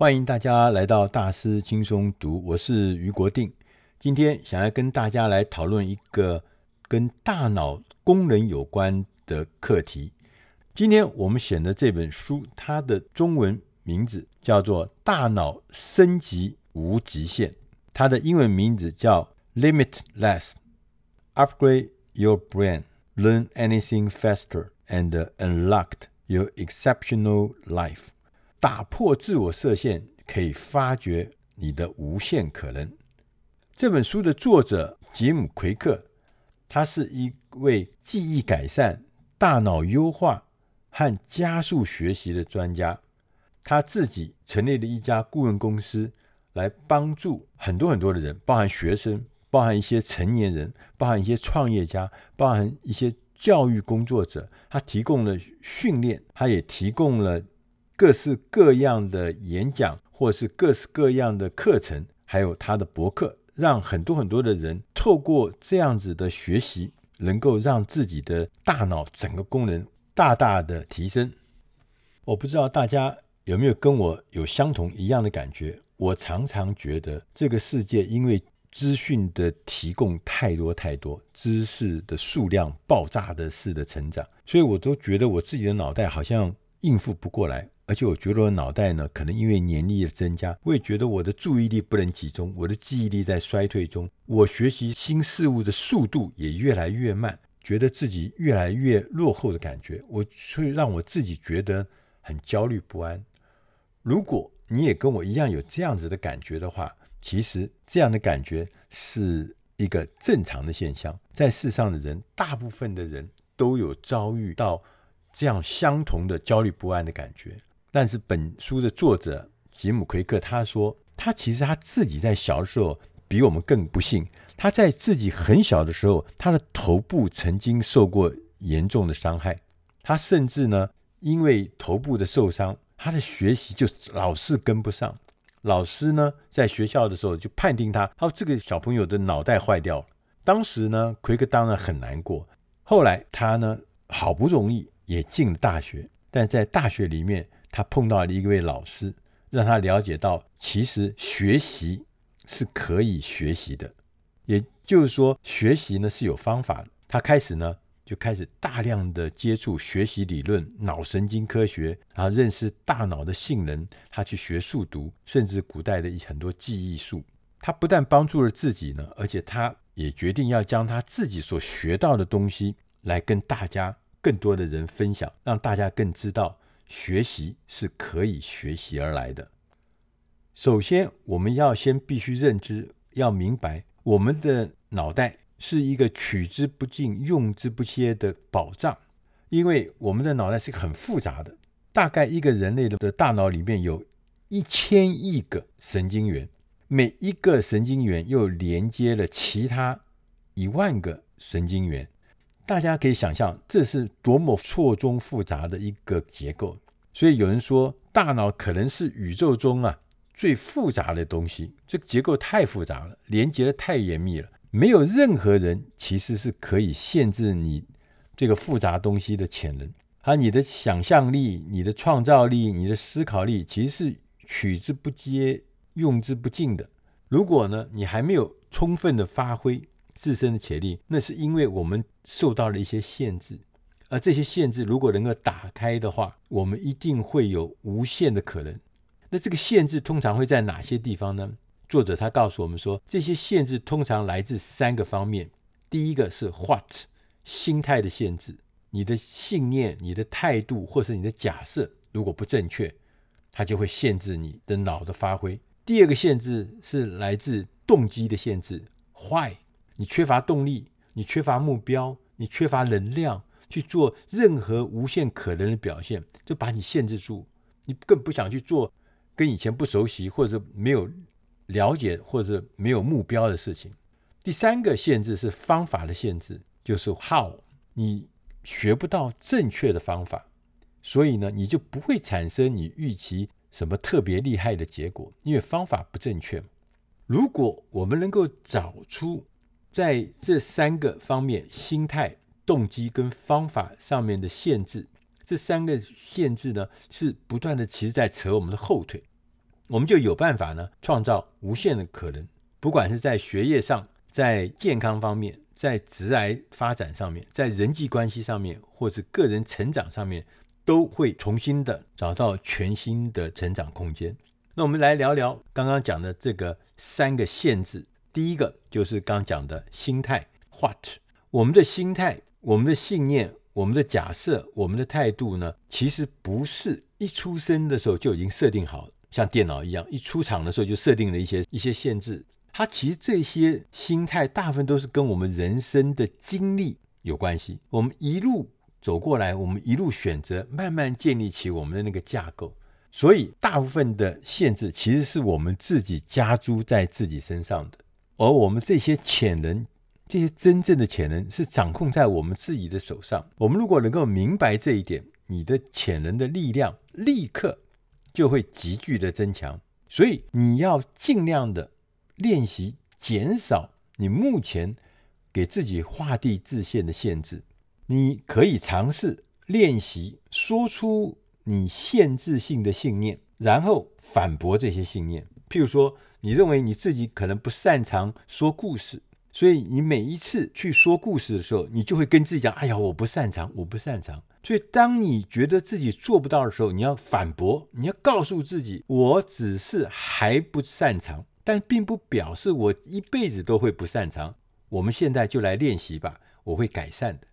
欢迎大家来到大师轻松读，我是于国定。今天想要跟大家来讨论一个跟大脑功能有关的课题。今天我们选的这本书，它的中文名字叫做《大脑升级无极限》，它的英文名字叫 Limitless Upgrade Your Brain, Learn Anything Faster and Unlock Your Exceptional Life。打破自我设限，可以发掘你的无限可能。这本书的作者吉姆·奎克，他是一位记忆改善、大脑优化和加速学习的专家。他自己成立了一家顾问公司，来帮助很多很多的人，包含学生、包含一些成年人、包含一些创业家、包含一些教育工作者。他提供了训练，他也提供了。各式各样的演讲，或是各式各样的课程，还有他的博客，让很多很多的人透过这样子的学习，能够让自己的大脑整个功能大大的提升。我不知道大家有没有跟我有相同一样的感觉？我常常觉得这个世界因为资讯的提供太多太多，知识的数量爆炸的式的成长，所以我都觉得我自己的脑袋好像应付不过来。而且我觉得我脑袋呢，可能因为年龄的增加，我也觉得我的注意力不能集中，我的记忆力在衰退中，我学习新事物的速度也越来越慢，觉得自己越来越落后的感觉，我会让我自己觉得很焦虑不安。如果你也跟我一样有这样子的感觉的话，其实这样的感觉是一个正常的现象，在世上的人，大部分的人都有遭遇到这样相同的焦虑不安的感觉。但是本书的作者吉姆·奎克他说，他其实他自己在小的时候比我们更不幸。他在自己很小的时候，他的头部曾经受过严重的伤害。他甚至呢，因为头部的受伤，他的学习就老是跟不上。老师呢，在学校的时候就判定他，他说这个小朋友的脑袋坏掉了。当时呢，奎克当然很难过。后来他呢，好不容易也进了大学，但在大学里面。他碰到了一位老师，让他了解到，其实学习是可以学习的，也就是说，学习呢是有方法。他开始呢就开始大量的接触学习理论、脑神经科学，然后认识大脑的性能。他去学数读，甚至古代的很多记忆术。他不但帮助了自己呢，而且他也决定要将他自己所学到的东西来跟大家更多的人分享，让大家更知道。学习是可以学习而来的。首先，我们要先必须认知，要明白，我们的脑袋是一个取之不尽、用之不竭的宝藏。因为我们的脑袋是很复杂的，大概一个人类的大脑里面有一千亿个神经元，每一个神经元又连接了其他一万个神经元。大家可以想象，这是多么错综复杂的一个结构。所以有人说，大脑可能是宇宙中啊最复杂的东西。这个结构太复杂了，连接的太严密了，没有任何人其实是可以限制你这个复杂东西的潜能。而你的想象力、你的创造力、你的思考力，其实是取之不竭、用之不尽的。如果呢，你还没有充分的发挥。自身的潜力，那是因为我们受到了一些限制，而这些限制如果能够打开的话，我们一定会有无限的可能。那这个限制通常会在哪些地方呢？作者他告诉我们说，这些限制通常来自三个方面。第一个是 what，心态的限制，你的信念、你的态度或是你的假设如果不正确，它就会限制你的脑的发挥。第二个限制是来自动机的限制，why。你缺乏动力，你缺乏目标，你缺乏能量去做任何无限可能的表现，就把你限制住。你更不想去做跟以前不熟悉或者没有了解或者没有目标的事情。第三个限制是方法的限制，就是 how，你学不到正确的方法，所以呢，你就不会产生你预期什么特别厉害的结果，因为方法不正确。如果我们能够找出在这三个方面，心态、动机跟方法上面的限制，这三个限制呢，是不断的，其实在扯我们的后腿。我们就有办法呢，创造无限的可能。不管是在学业上，在健康方面，在直癌发展上面，在人际关系上面，或是个人成长上面，都会重新的找到全新的成长空间。那我们来聊聊刚刚讲的这个三个限制。第一个就是刚讲的心态，What？我们的心态、我们的信念、我们的假设、我们的态度呢，其实不是一出生的时候就已经设定好，像电脑一样，一出厂的时候就设定了一些一些限制。它其实这些心态大部分都是跟我们人生的经历有关系。我们一路走过来，我们一路选择，慢慢建立起我们的那个架构。所以大部分的限制其实是我们自己加诸在自己身上的。而我们这些潜能，这些真正的潜能是掌控在我们自己的手上。我们如果能够明白这一点，你的潜能的力量立刻就会急剧的增强。所以你要尽量的。练习减少你目前给自己画地自限的限制，你可以尝试练习说出你限制性的信念，然后反驳这些信念。譬如说，你认为你自己可能不擅长说故事，所以你每一次去说故事的时候，你就会跟自己讲：“哎呀，我不擅长，我不擅长。”所以，当你觉得自己做不到的时候，你要反驳，你要告诉自己：“我只是还不擅长。”但并不表示我一辈子都会不擅长。我们现在就来练习吧，我会改善的。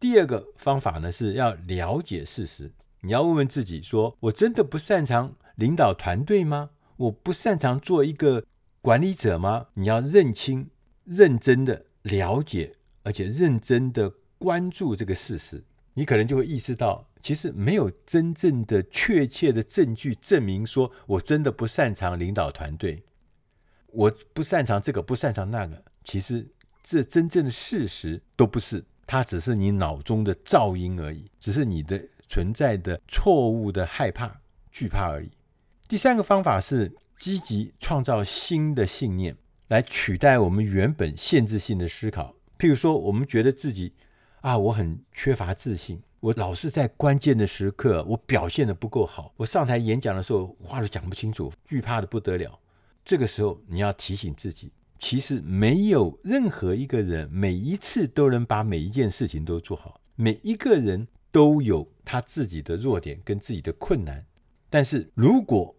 第二个方法呢，是要了解事实。你要问问自己说：我真的不擅长领导团队吗？我不擅长做一个管理者吗？你要认清、认真的了解，而且认真的关注这个事实，你可能就会意识到，其实没有真正的确切的证据证明说我真的不擅长领导团队。我不擅长这个，不擅长那个，其实这真正的事实都不是，它只是你脑中的噪音而已，只是你的存在的错误的害怕、惧怕而已。第三个方法是积极创造新的信念，来取代我们原本限制性的思考。譬如说，我们觉得自己啊，我很缺乏自信，我老是在关键的时刻，我表现得不够好，我上台演讲的时候话都讲不清楚，惧怕的不得了。这个时候，你要提醒自己，其实没有任何一个人每一次都能把每一件事情都做好。每一个人都有他自己的弱点跟自己的困难。但是，如果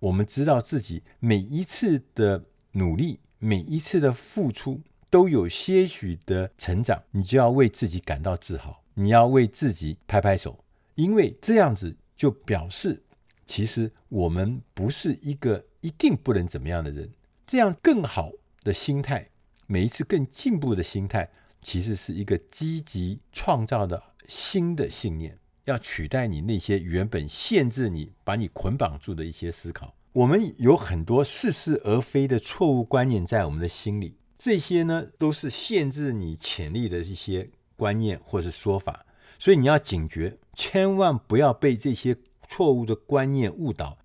我们知道自己每一次的努力、每一次的付出都有些许的成长，你就要为自己感到自豪，你要为自己拍拍手，因为这样子就表示，其实我们不是一个。一定不能怎么样的人，这样更好的心态，每一次更进步的心态，其实是一个积极创造的新的信念，要取代你那些原本限制你、把你捆绑住的一些思考。我们有很多似是而非的错误观念在我们的心里，这些呢都是限制你潜力的一些观念或是说法，所以你要警觉，千万不要被这些错误的观念误导。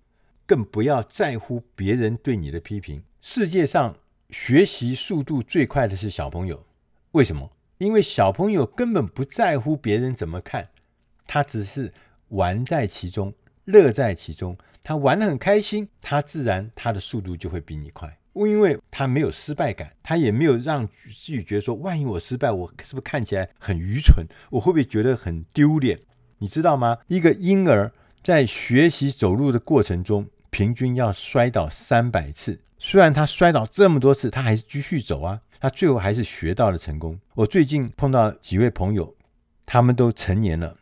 更不要在乎别人对你的批评。世界上学习速度最快的是小朋友，为什么？因为小朋友根本不在乎别人怎么看，他只是玩在其中，乐在其中，他玩得很开心，他自然他的速度就会比你快，因为他没有失败感，他也没有让自己觉得说，万一我失败，我是不是看起来很愚蠢？我会不会觉得很丢脸？你知道吗？一个婴儿在学习走路的过程中，平均要摔倒三百次，虽然他摔倒这么多次，他还是继续走啊，他最后还是学到了成功。我最近碰到几位朋友，他们都成年了，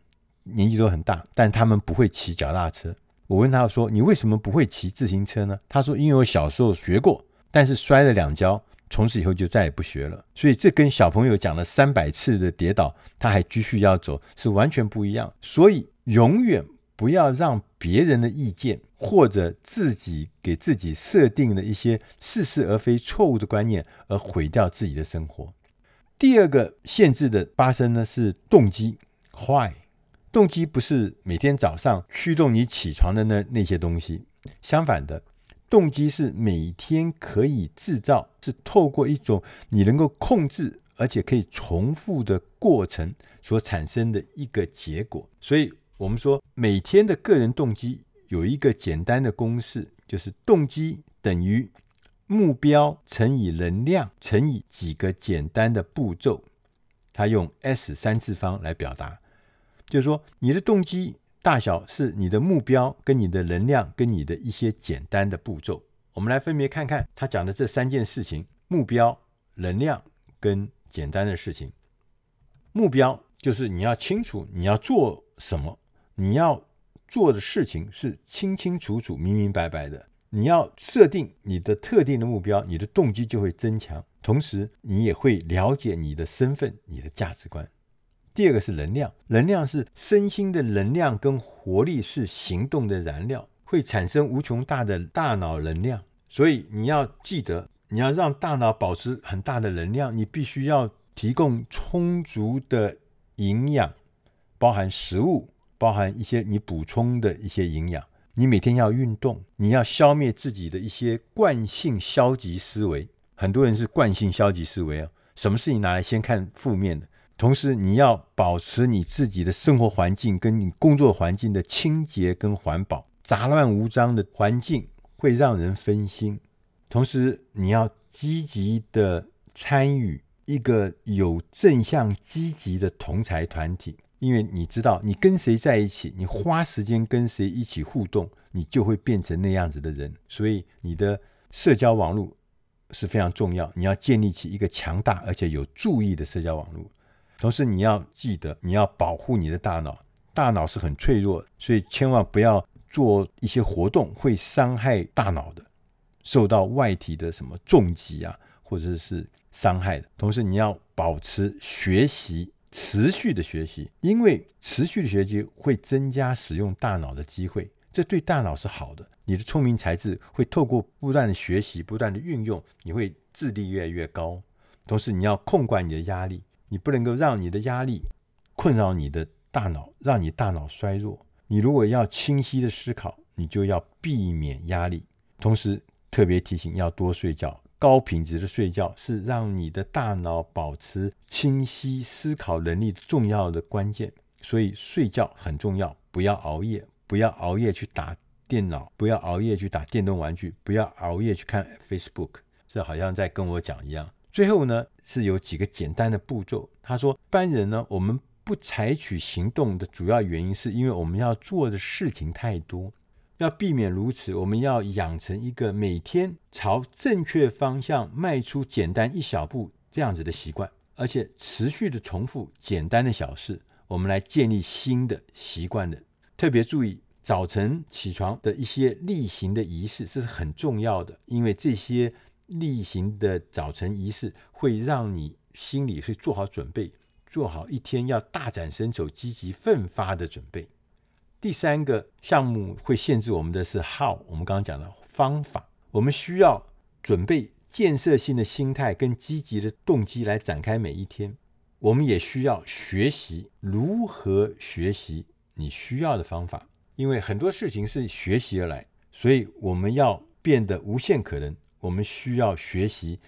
年纪都很大，但他们不会骑脚踏车。我问他说：“你为什么不会骑自行车呢？”他说：“因为我小时候学过，但是摔了两跤，从此以后就再也不学了。”所以这跟小朋友讲了三百次的跌倒，他还继续要走，是完全不一样。所以永远。不要让别人的意见或者自己给自己设定的一些似是而非、错误的观念而毁掉自己的生活。第二个限制的发生呢，是动机，Why？动机不是每天早上驱动你起床的那那些东西，相反的，动机是每天可以制造，是透过一种你能够控制而且可以重复的过程所产生的一个结果，所以。我们说，每天的个人动机有一个简单的公式，就是动机等于目标乘以能量乘以几个简单的步骤。它用 S 三次方来表达，就是说你的动机大小是你的目标跟你的能量跟你的一些简单的步骤。我们来分别看看他讲的这三件事情：目标、能量跟简单的事情。目标就是你要清楚你要做什么，你要做的事情是清清楚楚、明明白白的。你要设定你的特定的目标，你的动机就会增强。同时，你也会了解你的身份、你的价值观。第二个是能量，能量是身心的能量跟活力，是行动的燃料，会产生无穷大的大脑能量。所以你要记得，你要让大脑保持很大的能量，你必须要提供充足的营养，包含食物，包含一些你补充的一些营养。你每天要运动，你要消灭自己的一些惯性消极思维。很多人是惯性消极思维啊，什么事情拿来先看负面的。同时，你要保持你自己的生活环境跟你工作环境的清洁跟环保。杂乱无章的环境会让人分心。同时，你要积极的参与一个有正向积极的同才团体，因为你知道，你跟谁在一起，你花时间跟谁一起互动，你就会变成那样子的人。所以，你的社交网络。是非常重要，你要建立起一个强大而且有助益的社交网络。同时，你要记得，你要保护你的大脑，大脑是很脆弱，所以千万不要做一些活动会伤害大脑的，受到外体的什么重击啊，或者是伤害的。同时，你要保持学习，持续的学习，因为持续的学习会增加使用大脑的机会。这对大脑是好的，你的聪明才智会透过不断的学习、不断的运用，你会智力越来越高。同时，你要控管你的压力，你不能够让你的压力困扰你的大脑，让你大脑衰弱。你如果要清晰的思考，你就要避免压力。同时，特别提醒要多睡觉，高品质的睡觉是让你的大脑保持清晰思考能力重要的关键。所以，睡觉很重要，不要熬夜。不要熬夜去打电脑，不要熬夜去打电动玩具，不要熬夜去看 Facebook，这好像在跟我讲一样。最后呢，是有几个简单的步骤。他说，一般人呢，我们不采取行动的主要原因，是因为我们要做的事情太多。要避免如此，我们要养成一个每天朝正确方向迈出简单一小步这样子的习惯，而且持续的重复简单的小事，我们来建立新的习惯的。特别注意早晨起床的一些例行的仪式，这是很重要的，因为这些例行的早晨仪式会让你心里是做好准备，做好一天要大展身手、积极奋发的准备。第三个项目会限制我们的是 how，我们刚刚讲的方法，我们需要准备建设性的心态跟积极的动机来展开每一天。我们也需要学习如何学习。你需要的方法，因为很多事情是学习而来，所以我们要变得无限可能。我们需要学习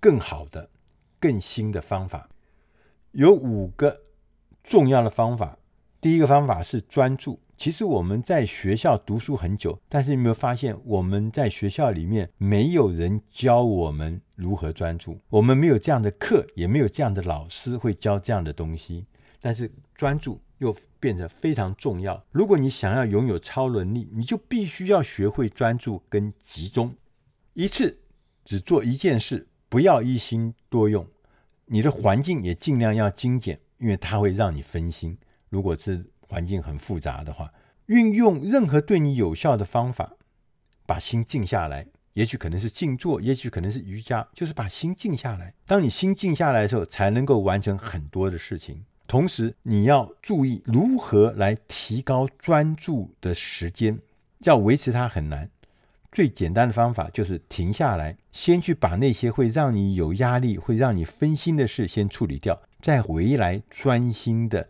更好的、更新的方法。有五个重要的方法。第一个方法是专注。其实我们在学校读书很久，但是你有没有发现，我们在学校里面没有人教我们如何专注？我们没有这样的课，也没有这样的老师会教这样的东西。但是专注。又变得非常重要。如果你想要拥有超能力，你就必须要学会专注跟集中，一次只做一件事，不要一心多用。你的环境也尽量要精简，因为它会让你分心。如果是环境很复杂的话，运用任何对你有效的方法，把心静下来。也许可能是静坐，也许可能是瑜伽，就是把心静下来。当你心静下来的时候，才能够完成很多的事情。同时，你要注意如何来提高专注的时间。要维持它很难。最简单的方法就是停下来，先去把那些会让你有压力、会让你分心的事先处理掉，再回来专心的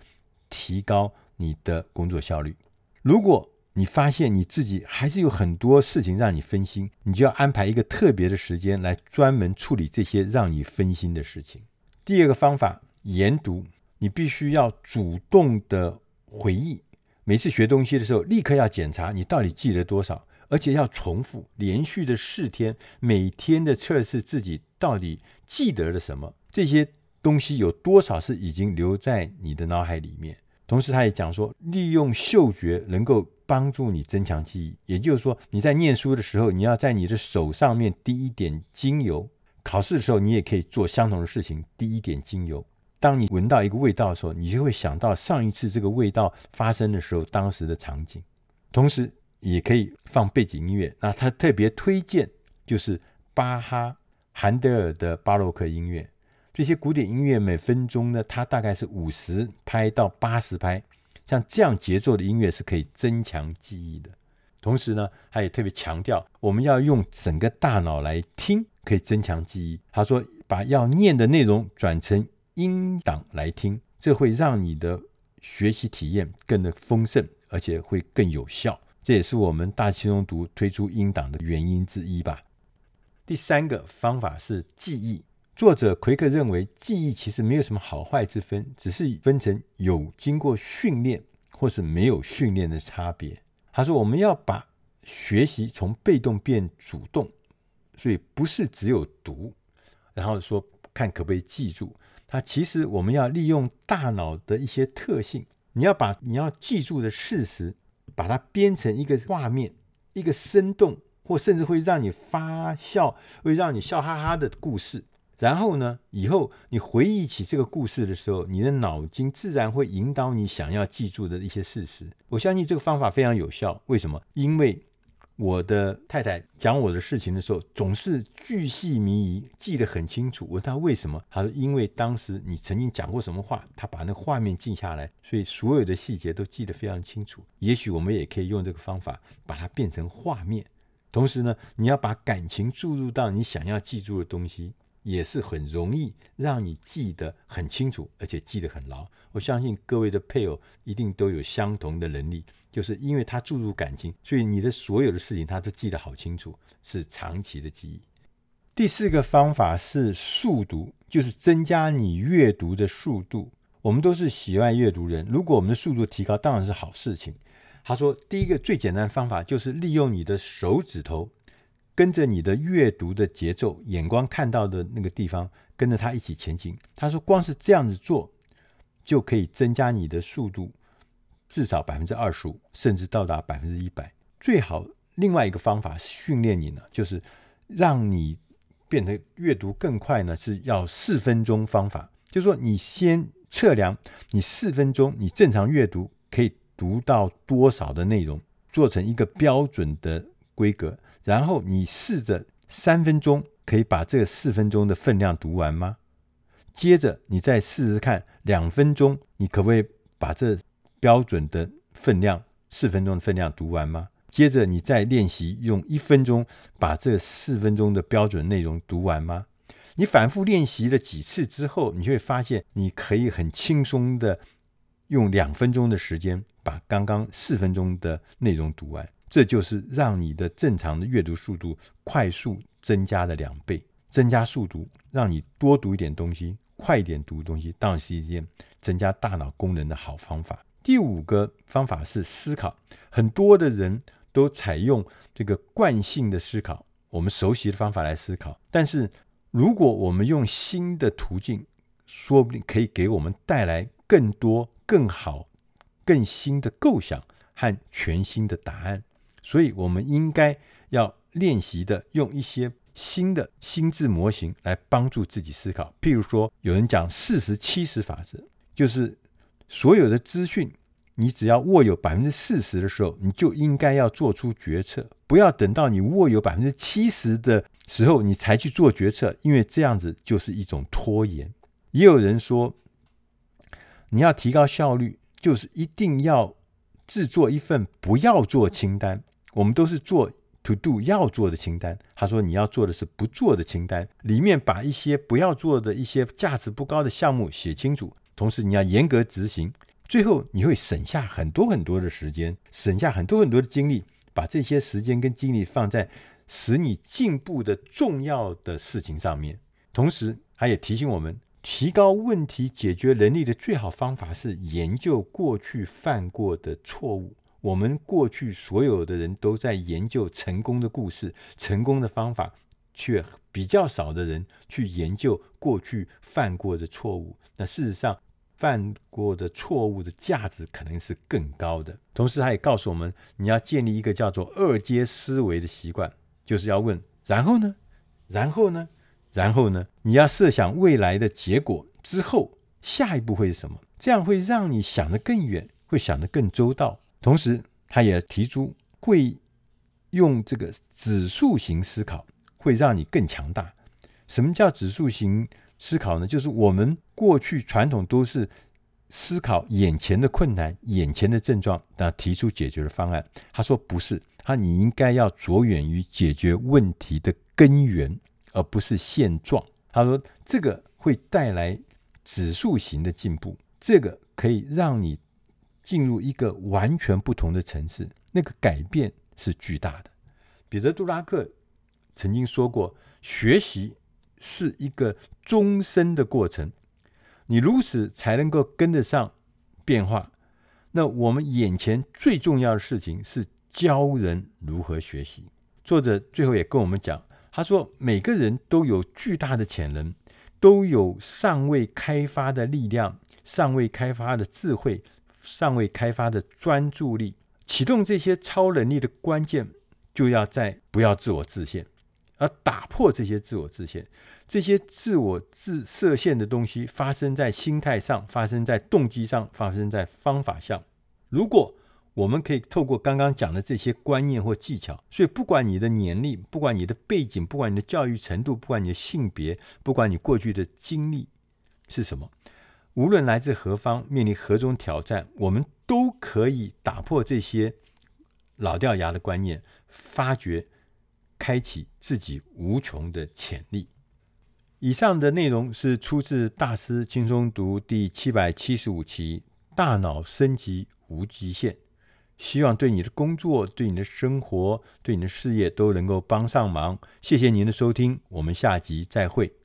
提高你的工作效率。如果你发现你自己还是有很多事情让你分心，你就要安排一个特别的时间来专门处理这些让你分心的事情。第二个方法，研读。你必须要主动的回忆，每次学东西的时候，立刻要检查你到底记得多少，而且要重复连续的四天，每天的测试自己到底记得了什么，这些东西有多少是已经留在你的脑海里面。同时，他也讲说，利用嗅觉能够帮助你增强记忆。也就是说，你在念书的时候，你要在你的手上面滴一点精油；考试的时候，你也可以做相同的事情，滴一点精油。当你闻到一个味道的时候，你就会想到上一次这个味道发生的时候，当时的场景。同时，也可以放背景音乐。那他特别推荐就是巴哈、韩德尔的巴洛克音乐。这些古典音乐每分钟呢，它大概是五十拍到八十拍。像这样节奏的音乐是可以增强记忆的。同时呢，他也特别强调，我们要用整个大脑来听，可以增强记忆。他说，把要念的内容转成音档来听，这会让你的学习体验更的丰盛，而且会更有效。这也是我们大气中读推出音档的原因之一吧。第三个方法是记忆。作者奎克认为，记忆其实没有什么好坏之分，只是分成有经过训练或是没有训练的差别。他说，我们要把学习从被动变主动，所以不是只有读，然后说看可不可以记住。他其实我们要利用大脑的一些特性，你要把你要记住的事实。把它编成一个画面，一个生动或甚至会让你发笑、会让你笑哈哈的故事。然后呢，以后你回忆起这个故事的时候，你的脑筋自然会引导你想要记住的一些事实。我相信这个方法非常有效。为什么？因为我的太太讲我的事情的时候，总是巨细靡遗，记得很清楚。问她为什么？她说：“因为当时你曾经讲过什么话，她把那画面记下来，所以所有的细节都记得非常清楚。也许我们也可以用这个方法，把它变成画面。同时呢，你要把感情注入到你想要记住的东西。”也是很容易让你记得很清楚，而且记得很牢。我相信各位的配偶一定都有相同的能力，就是因为他注入感情，所以你的所有的事情他都记得好清楚，是长期的记忆。第四个方法是速读，就是增加你阅读的速度。我们都是喜爱阅读人，如果我们的速度提高，当然是好事情。他说，第一个最简单的方法就是利用你的手指头。跟着你的阅读的节奏，眼光看到的那个地方，跟着他一起前进。他说，光是这样子做，就可以增加你的速度，至少百分之二十五，甚至到达百分之一百。最好另外一个方法训练你呢，就是让你变得阅读更快呢，是要四分钟方法。就是说，你先测量你四分钟，你正常阅读可以读到多少的内容，做成一个标准的规格。然后你试着三分钟可以把这四分钟的分量读完吗？接着你再试试看两分钟，你可不可以把这标准的分量四分钟的分量读完吗？接着你再练习用一分钟把这四分钟的标准内容读完吗？你反复练习了几次之后，你就会发现你可以很轻松的用两分钟的时间把刚刚四分钟的内容读完。这就是让你的正常的阅读速度快速增加的两倍，增加速度，让你多读一点东西，快一点读东西，当然是一件增加大脑功能的好方法。第五个方法是思考，很多的人都采用这个惯性的思考，我们熟悉的方法来思考。但是，如果我们用新的途径，说不定可以给我们带来更多、更好、更新的构想和全新的答案。所以，我们应该要练习的，用一些新的心智模型来帮助自己思考。譬如说，有人讲四十七十法则，就是所有的资讯，你只要握有百分之四十的时候，你就应该要做出决策，不要等到你握有百分之七十的时候，你才去做决策，因为这样子就是一种拖延。也有人说，你要提高效率，就是一定要制作一份不要做清单。我们都是做 to do 要做的清单。他说，你要做的是不做的清单，里面把一些不要做的一些价值不高的项目写清楚，同时你要严格执行。最后你会省下很多很多的时间，省下很多很多的精力，把这些时间跟精力放在使你进步的重要的事情上面。同时，他也提醒我们，提高问题解决能力的最好方法是研究过去犯过的错误。我们过去所有的人都在研究成功的故事、成功的方法，却比较少的人去研究过去犯过的错误。那事实上，犯过的错误的价值可能是更高的。同时，他也告诉我们，你要建立一个叫做二阶思维的习惯，就是要问：然后呢？然后呢？然后呢？你要设想未来的结果之后，下一步会是什么？这样会让你想得更远，会想得更周到。同时，他也提出会用这个指数型思考，会让你更强大。什么叫指数型思考呢？就是我们过去传统都是思考眼前的困难、眼前的症状，然后提出解决的方案。他说不是，他你应该要着眼于解决问题的根源，而不是现状。他说这个会带来指数型的进步，这个可以让你。进入一个完全不同的层次，那个改变是巨大的。彼得·杜拉克曾经说过：“学习是一个终身的过程，你如此才能够跟得上变化。”那我们眼前最重要的事情是教人如何学习。作者最后也跟我们讲，他说：“每个人都有巨大的潜能，都有尚未开发的力量，尚未开发的智慧。”尚未开发的专注力，启动这些超能力的关键，就要在不要自我自限，而打破这些自我自限。这些自我自设限的东西，发生在心态上，发生在动机上，发生在方法上。如果我们可以透过刚刚讲的这些观念或技巧，所以不管你的年龄，不管你的背景，不管你的教育程度，不管你的性别，不管你过去的经历是什么。无论来自何方，面临何种挑战，我们都可以打破这些老掉牙的观念，发掘、开启自己无穷的潜力。以上的内容是出自《大师轻松读》第七百七十五期《大脑升级无极限》，希望对你的工作、对你的生活、对你的事业都能够帮上忙。谢谢您的收听，我们下集再会。